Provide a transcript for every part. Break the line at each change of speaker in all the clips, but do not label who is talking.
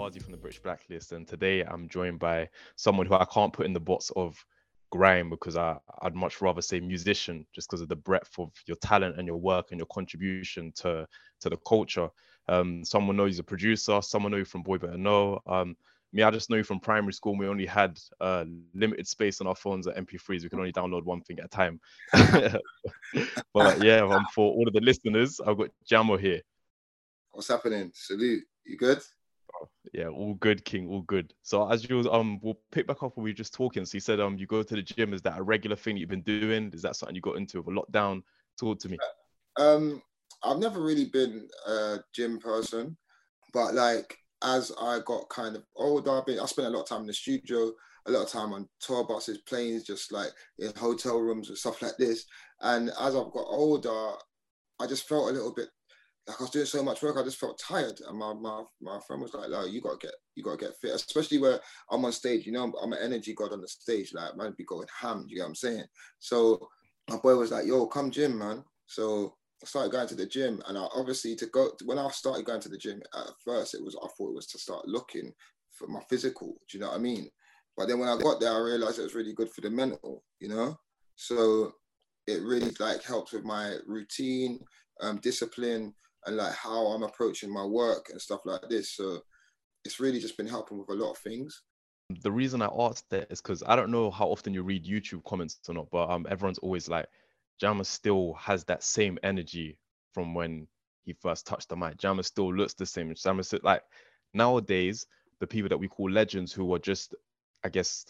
From the British Blacklist, and today I'm joined by someone who I can't put in the box of grime because I, I'd much rather say musician just because of the breadth of your talent and your work and your contribution to to the culture. Um, someone knows you're a producer, someone knows you from Boy Better Know. Um, me, I just know you from primary school. We only had uh, limited space on our phones at MP3s. We could only download one thing at a time. but yeah, um, for all of the listeners, I've got Jammer here.
What's happening? Salute. You good?
Yeah, all good, King, all good. So as you um, we'll pick back up when we were just talking. So you said um, you go to the gym. Is that a regular thing you've been doing? Is that something you got into with a lockdown? Talk to me.
Um, I've never really been a gym person, but like as I got kind of older, I've been, I spent a lot of time in the studio, a lot of time on tour buses, planes, just like in hotel rooms and stuff like this. And as I've got older, I just felt a little bit like I was doing so much work, I just felt tired. And my my, my friend was like, "No, you gotta get you gotta get fit, especially where I'm on stage. You know, I'm, I'm an energy god on the stage. Like, man, be going ham. You get what I'm saying? So my boy was like, "Yo, come gym, man." So I started going to the gym, and I obviously to go when I started going to the gym at first, it was I thought it was to start looking for my physical. Do you know what I mean? But then when I got there, I realized it was really good for the mental. You know, so it really like helps with my routine, um, discipline, and like how I'm approaching my work and stuff like this. So it's really just been helping with a lot of things.
The reason I asked that is because I don't know how often you read YouTube comments or not, but um, everyone's always like, Jammer still has that same energy from when he first touched the mic. Jammer still looks the same. Jammer like nowadays, the people that we call legends who are just, I guess,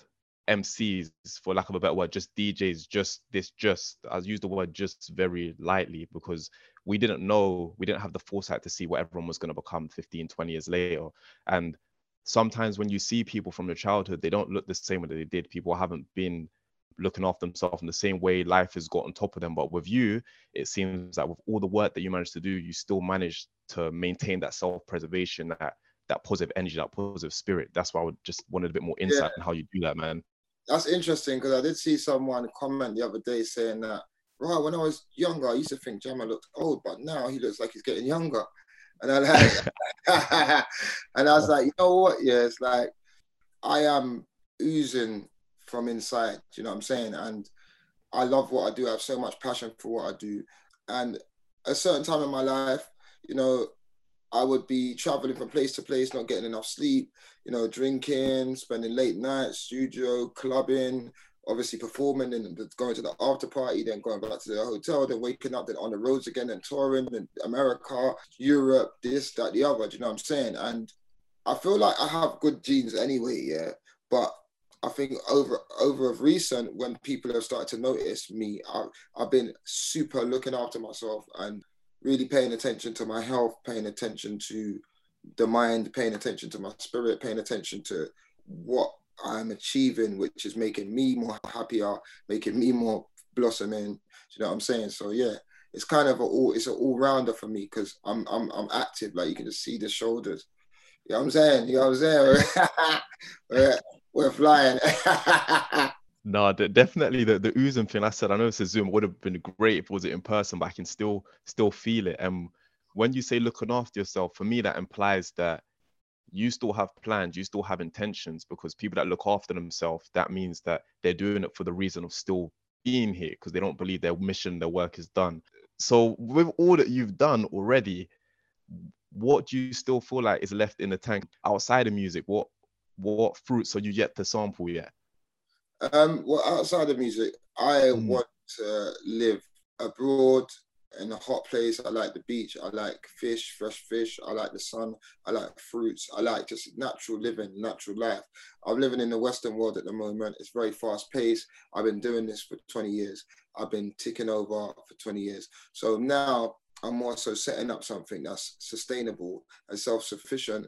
MCs, for lack of a better word, just DJs, just this, just I use the word just very lightly because we didn't know, we didn't have the foresight to see what everyone was going to become 15, 20 years later. And sometimes when you see people from their childhood, they don't look the same way that they did. People haven't been looking after themselves in the same way life has got on top of them. But with you, it seems that with all the work that you managed to do, you still managed to maintain that self-preservation, that that positive energy, that positive spirit. That's why I would just wanted a bit more insight yeah. on how you do that, man
that's interesting because I did see someone comment the other day saying that, right, when I was younger, I used to think Jammer looked old, but now he looks like he's getting younger. And I like, and I was like, you know what? Yeah, it's like I am oozing from inside. You know what I'm saying? And I love what I do. I have so much passion for what I do. And a certain time in my life, you know, I would be traveling from place to place, not getting enough sleep, you know, drinking, spending late nights, studio, clubbing, obviously performing and going to the after party, then going back to the hotel, then waking up, then on the roads again and touring in America, Europe, this, that, the other. Do you know what I'm saying? And I feel like I have good genes anyway, yeah. But I think over over of recent, when people have started to notice me, I, I've been super looking after myself and really paying attention to my health, paying attention to the mind, paying attention to my spirit, paying attention to what I'm achieving, which is making me more happier, making me more blossoming. you know what I'm saying? So yeah, it's kind of a all it's an all rounder for me because I'm I'm I'm active. Like you can just see the shoulders. You know what I'm saying? You know what I'm saying? we're, we're flying.
No, definitely the the oozing thing. I said I know it's a Zoom. would have been great if it was in person, but I can still still feel it. And when you say looking after yourself, for me that implies that you still have plans, you still have intentions. Because people that look after themselves, that means that they're doing it for the reason of still being here because they don't believe their mission, their work is done. So with all that you've done already, what do you still feel like is left in the tank outside of music? What what fruits are you yet to sample yet?
Um, well, outside of music, I mm. want to live abroad in a hot place. I like the beach. I like fish, fresh fish. I like the sun. I like fruits. I like just natural living, natural life. I'm living in the Western world at the moment. It's very fast paced. I've been doing this for 20 years. I've been ticking over for 20 years. So now I'm also setting up something that's sustainable and self sufficient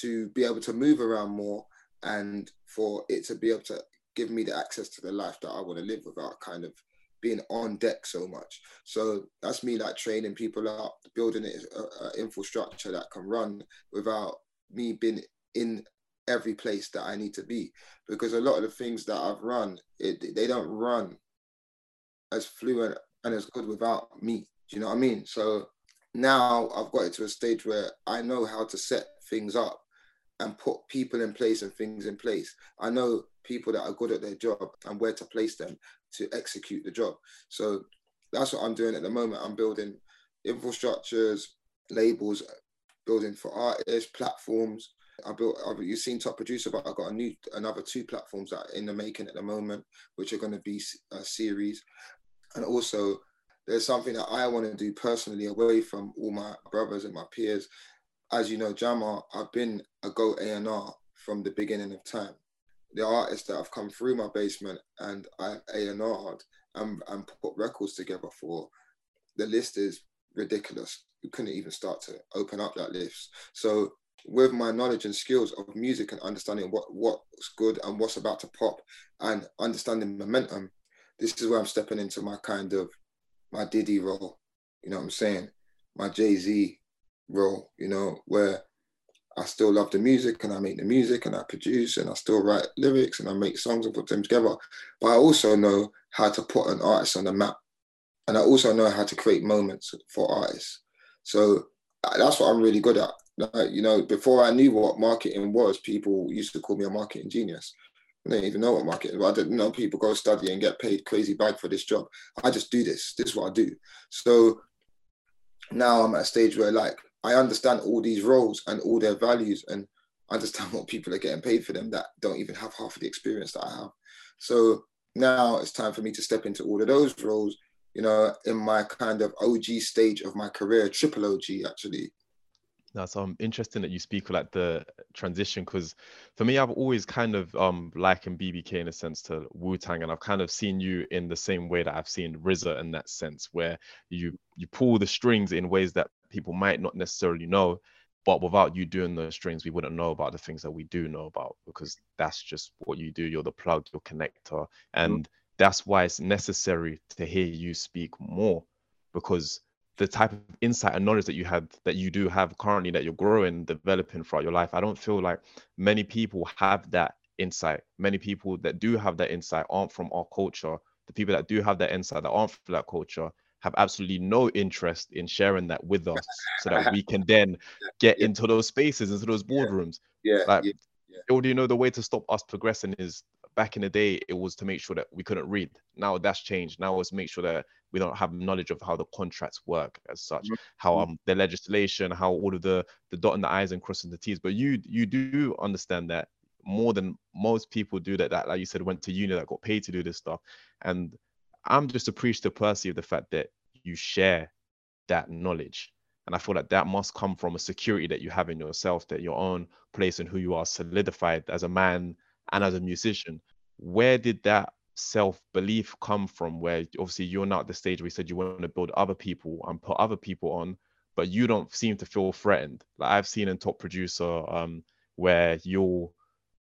to be able to move around more and for it to be able to give me the access to the life that I want to live without kind of being on deck so much. So that's me like training people up, building an uh, uh, infrastructure that can run without me being in every place that I need to be. Because a lot of the things that I've run, it, they don't run as fluent and as good without me. Do you know what I mean? So now I've got it to a stage where I know how to set things up and put people in place and things in place. I know people that are good at their job and where to place them to execute the job. So that's what I'm doing at the moment. I'm building infrastructures, labels, building for artists, platforms. I built. I've, you've seen Top Producer, but I've got a new, another two platforms that are in the making at the moment, which are going to be a series. And also, there's something that I want to do personally away from all my brothers and my peers. As you know, Jammer, I've been a go A&R from the beginning of time. The artists that have come through my basement and I've A&R'd and, and put records together for, the list is ridiculous. You couldn't even start to open up that list. So with my knowledge and skills of music and understanding what what's good and what's about to pop and understanding momentum, this is where I'm stepping into my kind of my Diddy role. You know what I'm saying? My Jay Z role. You know where I still love the music and I make the music and I produce and I still write lyrics and I make songs and put them together. But I also know how to put an artist on the map. And I also know how to create moments for artists. So uh, that's what I'm really good at. Like, you know, before I knew what marketing was, people used to call me a marketing genius. I didn't even know what marketing was. I didn't know people go study and get paid crazy bag for this job. I just do this. This is what I do. So now I'm at a stage where like I understand all these roles and all their values and understand what people are getting paid for them that don't even have half of the experience that I have. So now it's time for me to step into all of those roles, you know, in my kind of OG stage of my career, triple OG actually.
That's um interesting that you speak like the transition because for me I've always kind of um likened BBK in a sense to Wu Tang and I've kind of seen you in the same way that I've seen RZA in that sense where you you pull the strings in ways that people might not necessarily know but without you doing those strings we wouldn't know about the things that we do know about because that's just what you do. You're the plug your connector. And mm-hmm. that's why it's necessary to hear you speak more because the type of insight and knowledge that you have that you do have currently that you're growing developing throughout your life i don't feel like many people have that insight. Many people that do have that insight aren't from our culture. The people that do have that insight that aren't from that culture have absolutely no interest in sharing that with us so that we can then get yeah. into those spaces into those boardrooms
yeah,
like
yeah,
yeah. do you know the way to stop us progressing is back in the day it was to make sure that we couldn't read now that's changed now it's make sure that we don't have knowledge of how the contracts work as such mm-hmm. how um the legislation how all of the the dotting the i's and crossing the t's but you you do understand that more than most people do that that like you said went to uni that got paid to do this stuff and i'm just appreciative personally of the fact that you share that knowledge. And I feel like that must come from a security that you have in yourself, that your own place and who you are solidified as a man and as a musician. Where did that self belief come from? Where obviously you're not at the stage where you said you want to build other people and put other people on but you don't seem to feel threatened. Like i've seen in top producer um where you'll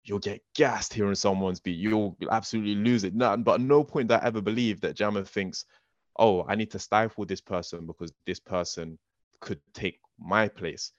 you'll get gassed hearing someone's beat you'll absolutely lose it. No, but at no point that I ever believe that jammer thinks oh i need to stifle this person because this person could take my place.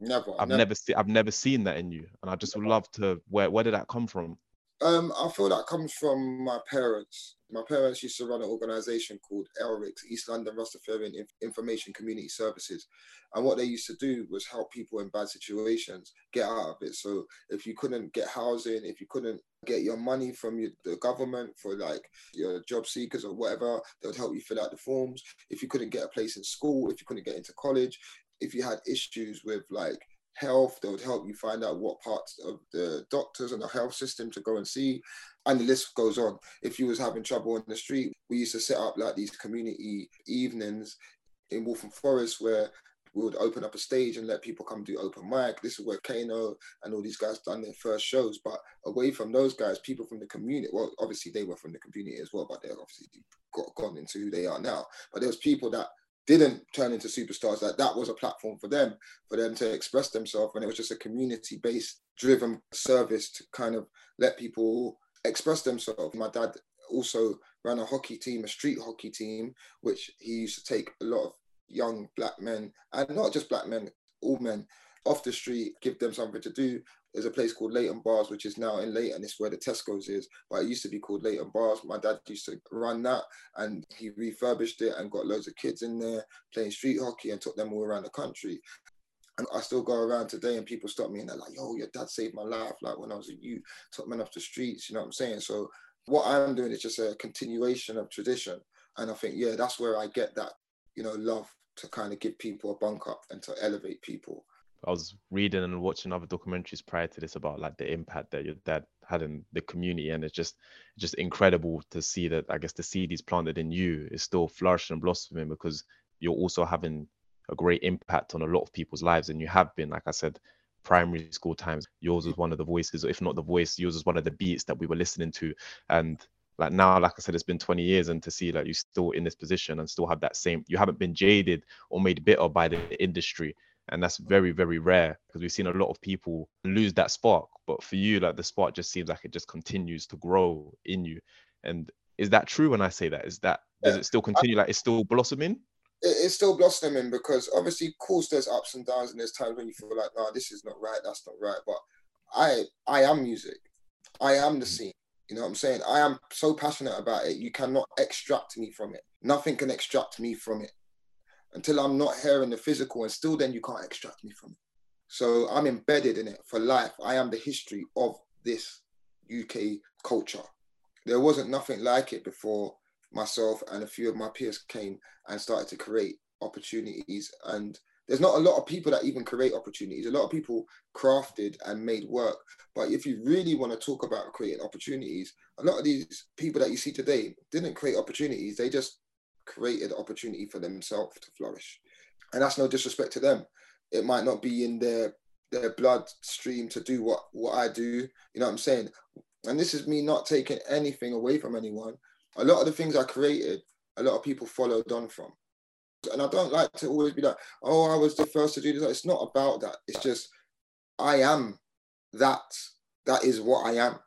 Never
i've never, never seen i've never seen that in you and i just would love to where where did that come from
um, I feel that comes from my parents. My parents used to run an organization called ELRICS, East London Rastafarian Information Community Services. And what they used to do was help people in bad situations get out of it. So if you couldn't get housing, if you couldn't get your money from your, the government for like your job seekers or whatever, they would help you fill out the forms. If you couldn't get a place in school, if you couldn't get into college, if you had issues with like health. They would help you find out what parts of the doctors and the health system to go and see. And the list goes on. If you was having trouble on the street, we used to set up like these community evenings in Waltham Forest where we would open up a stage and let people come do open mic. This is where Kano and all these guys done their first shows. But away from those guys, people from the community, well, obviously they were from the community as well, but they're obviously got gone into who they are now. But there was people that didn't turn into superstars that that was a platform for them for them to express themselves. And it was just a community based driven service to kind of let people express themselves. My dad also ran a hockey team a street hockey team which he used to take a lot of young black men and not just black men all men off the street give them something to do there's a place called Leyton Baths, which is now in Leyton. It's where the Tesco's is, but it used to be called Leyton Baths. My dad used to run that, and he refurbished it and got loads of kids in there playing street hockey and took them all around the country. And I still go around today and people stop me and they're like, yo, your dad saved my life. Like when I was a youth, took men off the streets, you know what I'm saying? So what I'm doing is just a continuation of tradition. And I think, yeah, that's where I get that, you know, love to kind of give people a bunk up and to elevate people.
I was reading and watching other documentaries prior to this about like the impact that your dad had in the community, and it's just just incredible to see that I guess the seed he's planted in you is still flourishing and blossoming because you're also having a great impact on a lot of people's lives, and you have been, like I said, primary school times. Yours was one of the voices, if not the voice, yours was one of the beats that we were listening to, and like now, like I said, it's been 20 years, and to see like you still in this position and still have that same, you haven't been jaded or made bitter by the industry and that's very very rare because we've seen a lot of people lose that spark. But for you like the spark just seems like it just continues to grow in you. And is that true when i say that? Is that does it still continue? Like it's still blossoming?
It's still blossoming because obviously of course there's ups and downs and there's times when you feel like no this is not right that's not right. But i i am music. I am the mm. scene. You know what i'm saying? I am so passionate about it you cannot extract me from it. Nothing can extract me from it until I'm not here in the physical, and still then you can't extract me from it. So I'm embedded in it for life. I am the history of this UK culture. There wasn't nothing like it before myself and a few of my peers came and started to create opportunities. And there's not a lot of people that even create opportunities. A lot of people crafted and made work. But if you really want to talk about creating opportunities, a lot of these people that you see today didn't create opportunities. They just created opportunity for themselves to flourish. And that's no disrespect to them. It might not be in their their bloodstream to do what what I do. You know what I'm saying? And this is me not taking anything away from anyone. A lot of the things I created, a lot of people followed on from. And I don't like to always be like, oh, I was the first to do this. It's not about that. It's just I am that. That is what I am.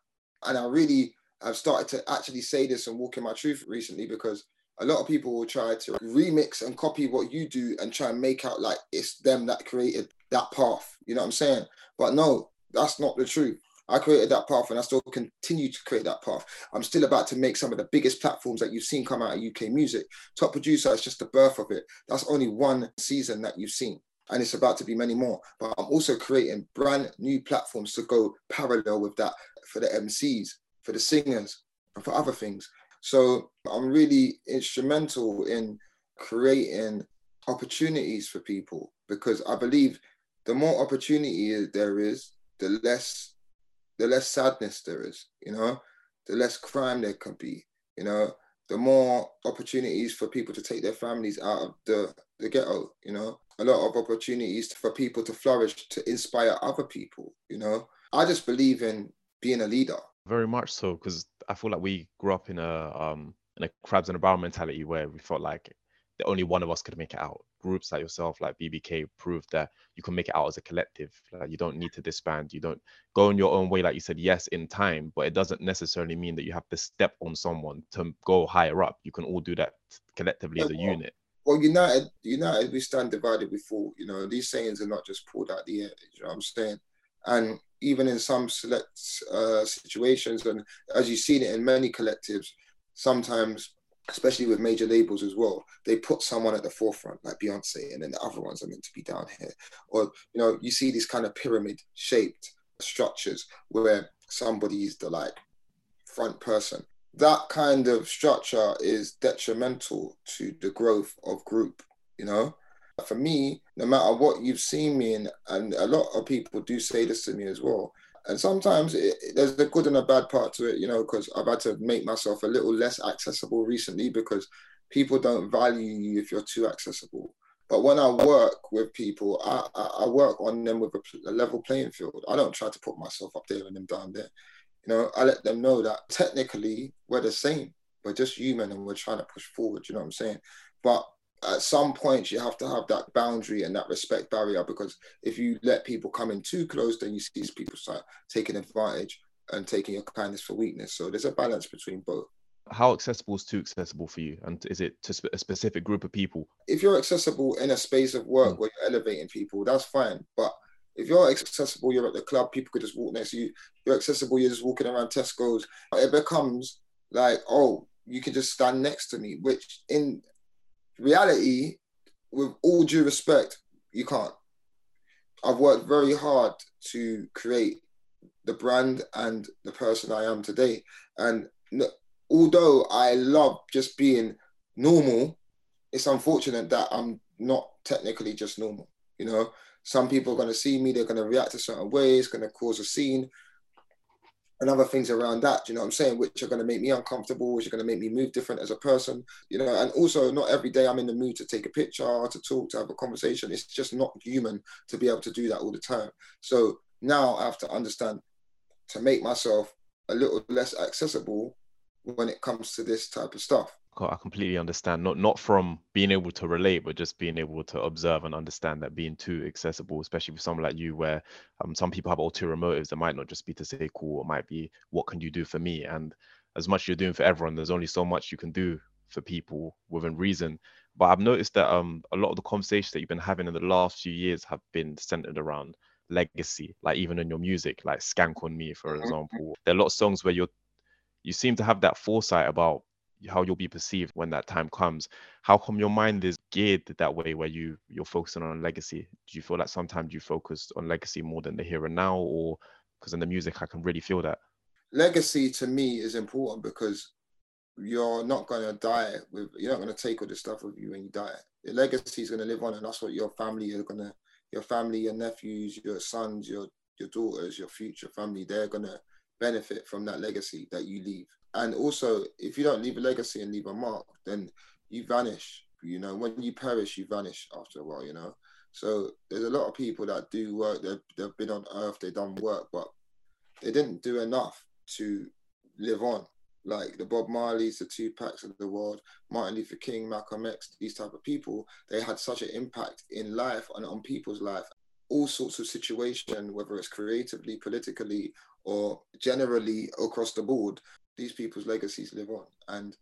And I really have started to actually say this and walk in my truth recently because a lot of people will try to remix and copy what you do and try and make out like it's them that created that path. You know what I'm saying? But no, that's not the truth. I created that path and I still continue to create that path. I'm still about to make some of the biggest platforms that you've seen come out of UK music. Top producer is just the birth of it. That's only one season that you've seen. And it's about to be many more. But I'm also creating brand new platforms to go parallel with that for the MCs, for the singers, and for other things. So I'm really instrumental in creating opportunities for people because I believe the more opportunity there is, the less the less sadness there is, you know, the less crime there can be, you know, the more opportunities for people to take their families out of the, the ghetto, you know, a lot of opportunities for people to flourish, to inspire other people, you know. I just believe in being a leader.
Very much so, because I feel like we grew up in a um in a crabs and a barrel mentality where we felt like the only one of us could make it out. Groups like yourself, like BBK, proved that you can make it out as a collective. Like you don't need to disband. You don't go in your own way, like you said, yes, in time, but it doesn't necessarily mean that you have to step on someone to go higher up. You can all do that collectively as a unit.
Well, united, united, we stand divided. We fall. You know, these sayings are not just pulled out the air. You know what I'm saying? And even in some select uh, situations, and as you've seen it in many collectives, sometimes, especially with major labels as well, they put someone at the forefront, like Beyonce, and then the other ones are meant to be down here. Or, you know, you see these kind of pyramid shaped structures where somebody is the like front person. That kind of structure is detrimental to the growth of group, you know? For me, no matter what you've seen me in, and a lot of people do say this to me as well, and sometimes it, there's a good and a bad part to it, you know, because I've had to make myself a little less accessible recently because people don't value you if you're too accessible. But when I work with people, I, I, work on them with a, a, level playing field. I don't try to put myself up there and them down there. You know, I let them know that technically we're the same. We're just human and we're trying to push forward. You know what I'm saying? But at some point you have to have that boundary and that respect barrier because if you let people come in too close, then you see people start taking advantage and taking your kindness for weakness. So there's a balance between both.
How accessible is too accessible for you? And is it to a specific group of people?
If you're accessible in a space of work mm. where you're elevating people, that's fine. But if you're accessible, you're at the club, people could just walk next to you. You're accessible, you're just walking around Tesco's. It becomes like, oh, you can just stand next to me, which in reality, with all due respect, you can't. I've worked very hard to create the brand and the person I am today. And although I love just being normal, it's unfortunate that I'm not technically just normal. You know, some people are going to see me, they're going to react a certain way, it's going to cause a scene and other things around that, you know what I'm saying, which are going to make me uncomfortable, which are going to make me move different as a person, you know, and also not every day I'm in the mood to take a picture, to talk, to have a conversation. It's just not human to be able to do that all the time. So now I have to understand to make myself a little less accessible when it comes to this type of stuff.
I completely understand. Not not from being able to relate, but just being able to observe and understand that being too accessible, especially for someone like you, where um, some people have ulterior motives that might not just be to say cool, it might be what can you do for me? And as much you're doing for everyone, there's only so much you can do for people within reason. But I've noticed that um a lot of the conversations that you've been having in the last few years have been centered around legacy, like even in your music, like Skank on Me, for mm-hmm. example. There are a lot of songs where you're you seem to have that foresight about how you'll be perceived when that time comes. How come your mind is geared that way where you you're focusing on legacy? Do you feel like sometimes you focus on legacy more than the here and now or because in the music i can really feel that?
Legacy to me is important because you're not going to die with you're not going to take all this stuff with you when you die. Your legacy is going to live on and that's what your family are going to your family your nephews your sons your your daughters your future family they're going to benefit from that legacy that you leave and also if you don't leave a legacy and leave a mark then you vanish. You know when you perish you vanish after a while you know. So there's a lot of people that do work. They've, they've been on earth they've done work but they didn't do enough to live on. Like the Bob Marleys, the Tupacs of the world, Martin Luther King, Malcolm X, these type of people, they had such an impact in life and on people's life. All sorts of situation, whether it's creatively, politically, or generally across the board, these people's legacies live on. And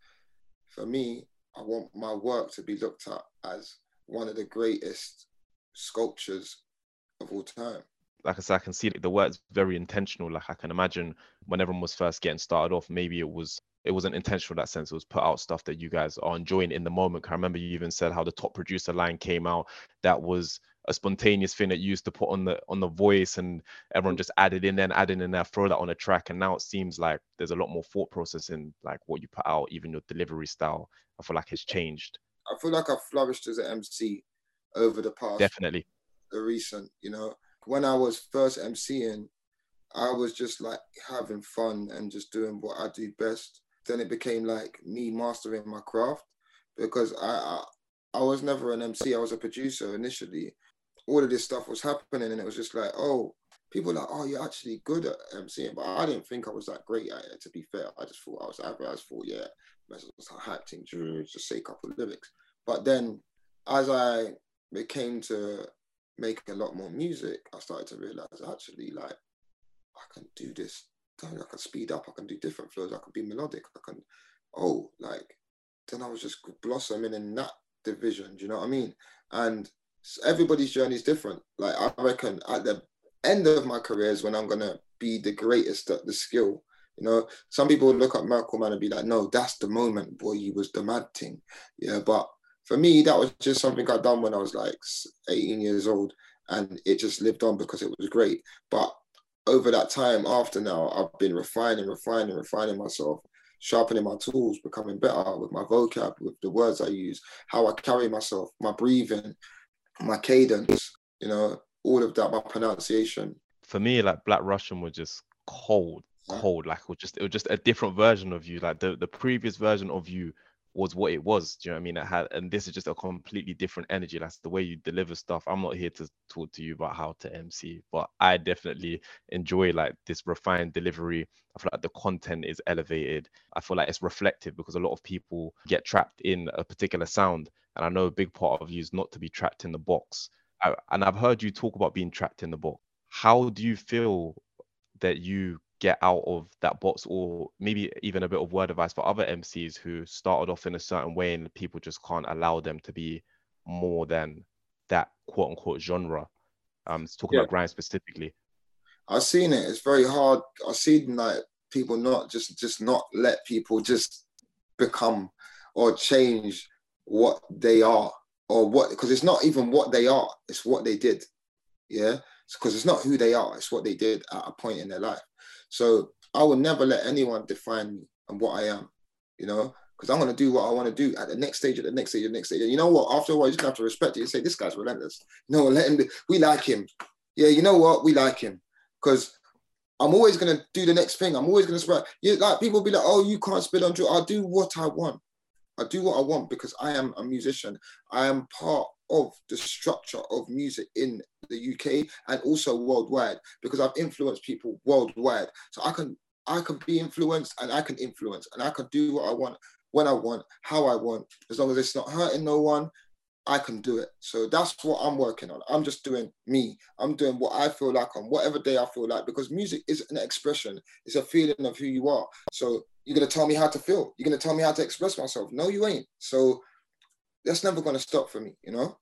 for me, I want my work to be looked at as one of the greatest sculptures of all time.
Like I said, I can see the work's very intentional. Like I can imagine when everyone was first getting started off, maybe it was it wasn't intentional in that sense. It was put out stuff that you guys are enjoying in the moment. I remember you even said how the top producer line came out. That was a spontaneous thing that you used to put on the on the voice and everyone just added in there added in there throw that on a track and now it seems like there's a lot more thought process in like what you put out even your delivery style i feel like it's changed.
I feel like i've flourished as an mc over the past
definitely.
the recent you know? When i was first mcing i was just like having fun and just doing what i do best. Then it became like me mastering my craft because I, I I was never an MC. I was a producer initially, all of this stuff was happening, and it was just like, oh, people like, oh, you're actually good at MCing, but I didn't think I was that great at it. To be fair, I just thought I was average. I just thought, yeah, was acting, just say a couple of lyrics. But then, as I became to make a lot more music, I started to realize actually, like, I can do this. I can speed up. I can do different flows. I can be melodic. I can, oh, like, then I was just blossoming in that division. Do you know what I mean? And everybody's journey is different. Like I reckon at the end of my career is when I'm gonna be the greatest at the skill. You know, some people look at Murkle Man and be like, no, that's the moment, boy, you was the mad thing. Yeah, but for me, that was just something I'd done when I was like 18 years old and it just lived on because it was great. But over that time after now, I've been refining, refining, refining myself, sharpening my tools, becoming better with my vocab, with the words I use, how I carry myself, my breathing, my cadence, you know, all of that, my pronunciation.
For me, like Black Russian was just cold, cold. Like it was just it was just a different version of you. Like the, the previous version of you was what it was. Do you know what I mean? It had, and this is just a completely different energy. That's the way you deliver stuff. I'm not here to talk to you about how to MC, but I definitely enjoy like this refined delivery. I feel like the content is elevated. I feel like it's reflective because a lot of people get trapped in a particular sound. And I know a big part of you is not to be trapped in the box. I, and I've heard you talk about being trapped in the box. How do you feel that you get out of that box or maybe even a bit of word advice for other MCs who started off in a certain way and people just can't allow them to be more than that quote unquote genre. Um talking yeah. about grime specifically.
I've seen it. It's very hard. I've seen like people not just just not let people just become or change what they are or what because it's not even what they are, it's what they did. Yeah, because it's not who they are; it's what they did at a point in their life. So I will never let anyone define me and what I am. You know, because I'm gonna do what I want to do at the next stage, at the next stage, at the next stage. And you know what? After a while, you just have to respect it and say, "This guy's relentless." No, let him. Do. We like him. Yeah, you know what? We like him because I'm always gonna do the next thing. I'm always gonna spread. You like people be like, "Oh, you can't spit on drill." I'll do what I want. I do what I want because I am a musician. I am part of the structure of music in the UK and also worldwide because I've influenced people worldwide. So I can I can be influenced and I can influence and I can do what I want when I want, how I want, as long as it's not hurting no one, I can do it. So that's what I'm working on. I'm just doing me. I'm doing what I feel like on whatever day I feel like because music is an expression. It's a feeling of who you are. So you're gonna tell me how to feel. You're gonna tell me how to express myself. No, you ain't. So that's never gonna stop for me, you know?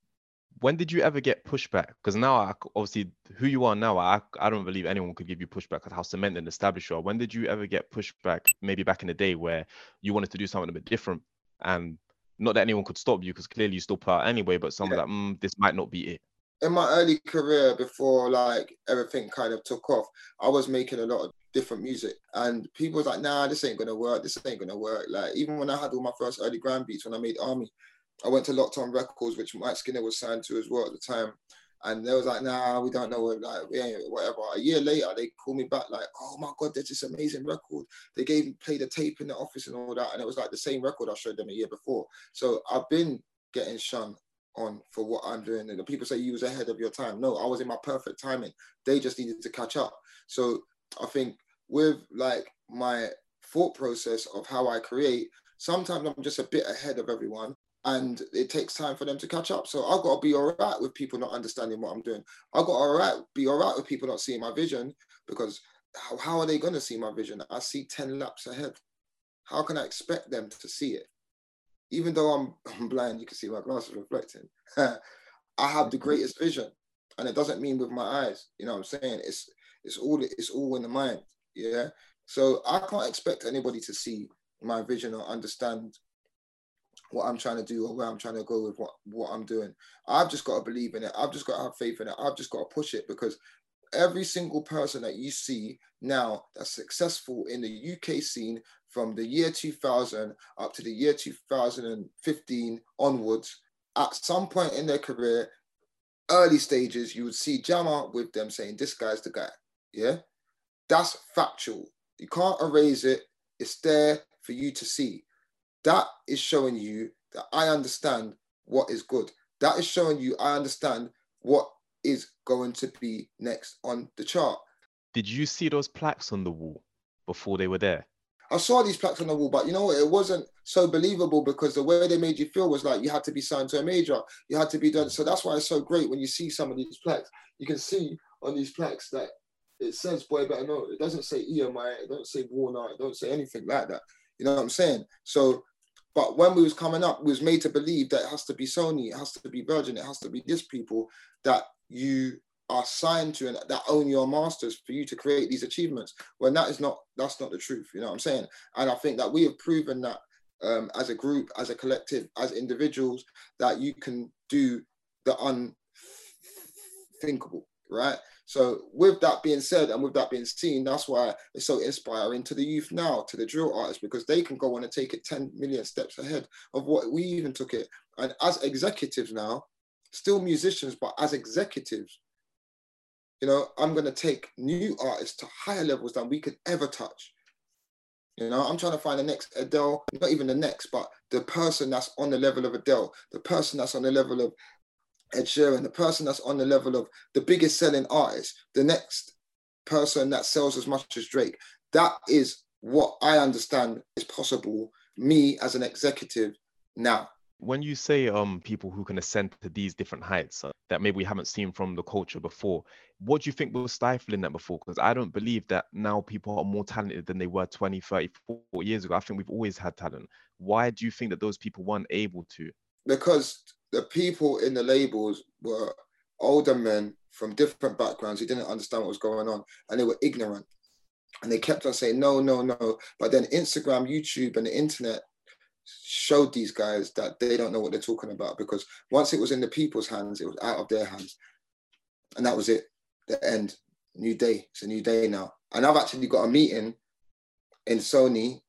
when did you ever get pushback? Because now, I, obviously, who you are now, I, I don't believe anyone could give you pushback at how cemented and established you are. When did you ever get pushback, maybe back in the day, where you wanted to do something a bit different, and not that anyone could stop you, because clearly you still put out anyway, but someone yeah. like, mm, this might not be it.
In my early career, before like everything kind of took off, I was making a lot of different music, and people was like, "Nah, this ain't gonna work. This ain't gonna work." Like even when I had all my first early grand beats when I made Army, I went to Locked On Records, which Mike Skinner was signed to as well at the time. And they was like, nah, we don't know like, we ain't, whatever. A year later, they called me back, like, oh my God, there's this amazing record. They gave me, played a tape in the office and all that. And it was like the same record I showed them a year before. So I've been getting shunned on for what I'm doing. And the people say you was ahead of your time. No, I was in my perfect timing. They just needed to catch up. So I think with like my thought process of how I create, sometimes I'm just a bit ahead of everyone and it takes time for them to catch up. So I've got to be all right with people not understanding what I'm doing. I've got to all right, be all right with people not seeing my vision because how, how are they going to see my vision? I see 10 laps ahead. How can I expect them to see it? Even though I'm, I'm blind, you can see my glasses reflecting. I have the greatest vision. And it doesn't mean with my eyes. You know what I'm saying? It's it's all it's all in the mind. Yeah. So I can't expect anybody to see my vision or understand what I'm trying to do or where I'm trying to go with what, what I'm doing. I've just got to believe in it. I've just got to have faith in it. I've just got to push it because every single person that you see now that's successful in the UK scene from the year 2000 up to the year 2015 onwards, at some point in their career, early stages, you would see Jammer with them saying, This guy's the guy. Yeah. That's factual. You can't erase it. It's there for you to see. That is showing you that I understand what is good. That is showing you I understand what is going to be next on the chart.
Did you see those plaques on the wall before they were there?
I saw these plaques on the wall, but you know what? It wasn't so believable because the way they made you feel was like you had to be signed to a major. You had to be done. So that's why it's so great when you see some of these plaques. You can see on these plaques that it says boy better know. It doesn't say EMI, it doesn't say Warner, it don't say anything like that. You know what I'm saying? So but when we was coming up, we was made to believe that it has to be Sony, it has to be Virgin, it has to be this people that you are signed to and that own your masters for you to create these achievements. When that is not, that's not the truth. You know what I'm saying? And I think that we have proven that um, as a group, as a collective, as individuals, that you can do the unthinkable, right? So with that being said, and with that being seen, that's why it's so inspiring to the youth now, to the drill artists, because they can go on and take it 10 million steps ahead of what we even took it. And as executives now, still musicians, but as executives, you know, I'm gonna take new artists to higher levels than we could ever touch. You know, I'm trying to find the next Adele, not even the next, but the person that's on the level of Adele, the person that's on the level of Ed Sheeran, the person that's on the level of the biggest selling artist, the next person that sells as much as Drake. That is what I understand is possible, me as an executive now.
When you say um people who can ascend to these different heights uh, that maybe we haven't seen from the culture before, what do you think was stifling that before? Because I don't believe that now people are more talented than they were 20, 30, 40 years ago. I think we've always had talent. Why do you think that those people weren't able to?
Because the people in the labels were older men from different backgrounds who didn't understand what was going on and they were ignorant. And they kept on saying, no, no, no. But then Instagram, YouTube, and the internet showed these guys that they don't know what they're talking about because once it was in the people's hands, it was out of their hands. and that was it. The end. New day. It's a new day now. And I've actually got a meeting in Sony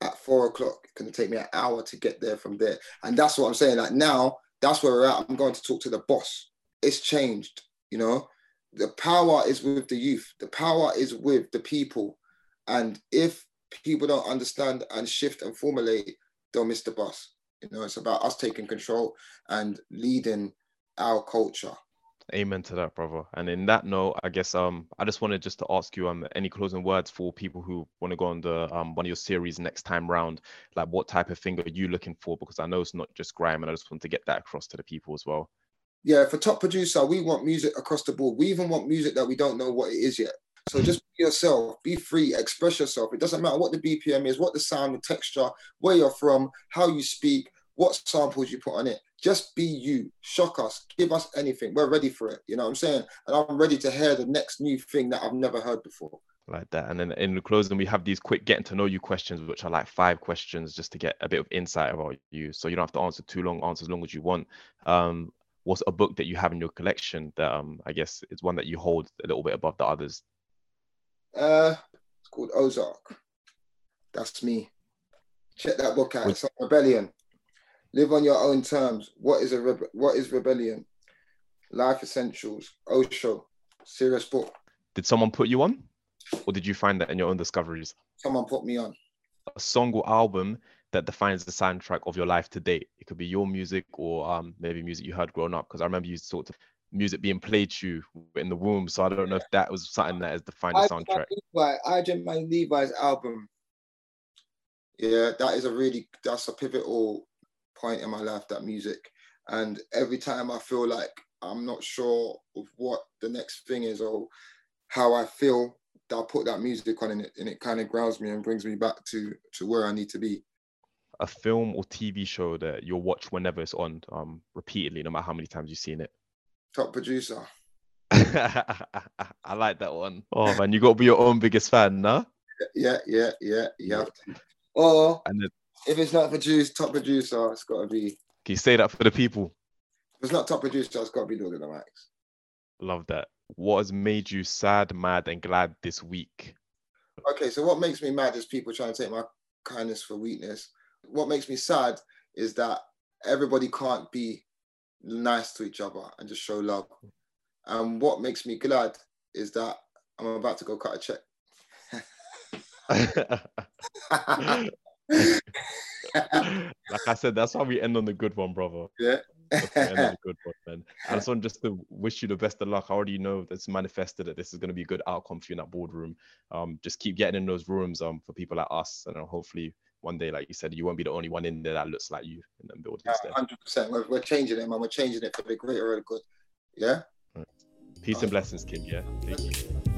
at four o'clock. It's gonna take me an hour to get there from there. And that's what I'm saying. Like now, that's where we're at. I'm going to talk to the boss. It's changed, you know. The power is with the youth. The power is with the people. And if people don't understand and shift and formulate, they'll miss the bus. You know, it's about us taking control and leading our culture.
Amen to that, brother. And in that note, I guess um I just wanted just to ask you um any closing words for people who want to go on the um one of your series next time round. Like what type of thing are you looking for? Because I know it's not just grime, and I just want to get that across to the people as well.
Yeah, for top producer, we want music across the board. We even want music that we don't know what it is yet. So just be yourself, be free, express yourself. It doesn't matter what the BPM is, what the sound, the texture, where you're from, how you speak, what samples you put on it. Just be you. Shock us. Give us anything. We're ready for it. You know what I'm saying? And I'm ready to hear the next new thing that I've never heard before.
Like that. And then in the closing, we have these quick getting to know you questions, which are like five questions just to get a bit of insight about you. So you don't have to answer too long, answer as long as you want. Um, what's a book that you have in your collection that um, I guess is one that you hold a little bit above the others?
Uh, it's called Ozark. That's me. Check that book out. It's Rebellion. Live on your own terms. What is a rebe- what is rebellion? Life essentials. Osho. Serious book.
Did someone put you on, or did you find that in your own discoveries?
Someone put me on.
A song or album that defines the soundtrack of your life to date. It could be your music or um, maybe music you heard growing up. Because I remember you sort of music being played to you in the womb. So I don't know if that was something that has defined the soundtrack.
Levi, I Jermaine Levi's album. Yeah, that is a really that's a pivotal point in my life, that music. And every time I feel like I'm not sure of what the next thing is or how I feel, I put that music on and it, and it kind of grounds me and brings me back to to where I need to be.
A film or TV show that you'll watch whenever it's on, um, repeatedly, no matter how many times you've seen it.
Top producer.
I like that one. Oh man, you got to be your own biggest fan, nah?
Yeah, yeah, yeah. You have to. Or and then, if it's not produced, top producer, it's got to be.
Can you say that for the people?
If it's not top producer, it's got to be Lord of the Mics.
Love that. What has made you sad, mad, and glad this week?
Okay, so what makes me mad is people trying to take my kindness for weakness. What makes me sad is that everybody can't be nice to each other and just show love. And what makes me glad is that I'm about to go cut a check.
like I said, that's how we end on the good one, brother.
Yeah.
good one, man. I just want just to wish you the best of luck. I already know that's manifested that this is going to be a good outcome for you in that boardroom. Um, just keep getting in those rooms um for people like us, and hopefully one day, like you said, you won't be the only one in there that looks like you in them buildings.
Hundred percent. We're, changing it, man. We're changing it for the greater good. Yeah.
Right. Peace and blessings, kid. Yeah. Thank you.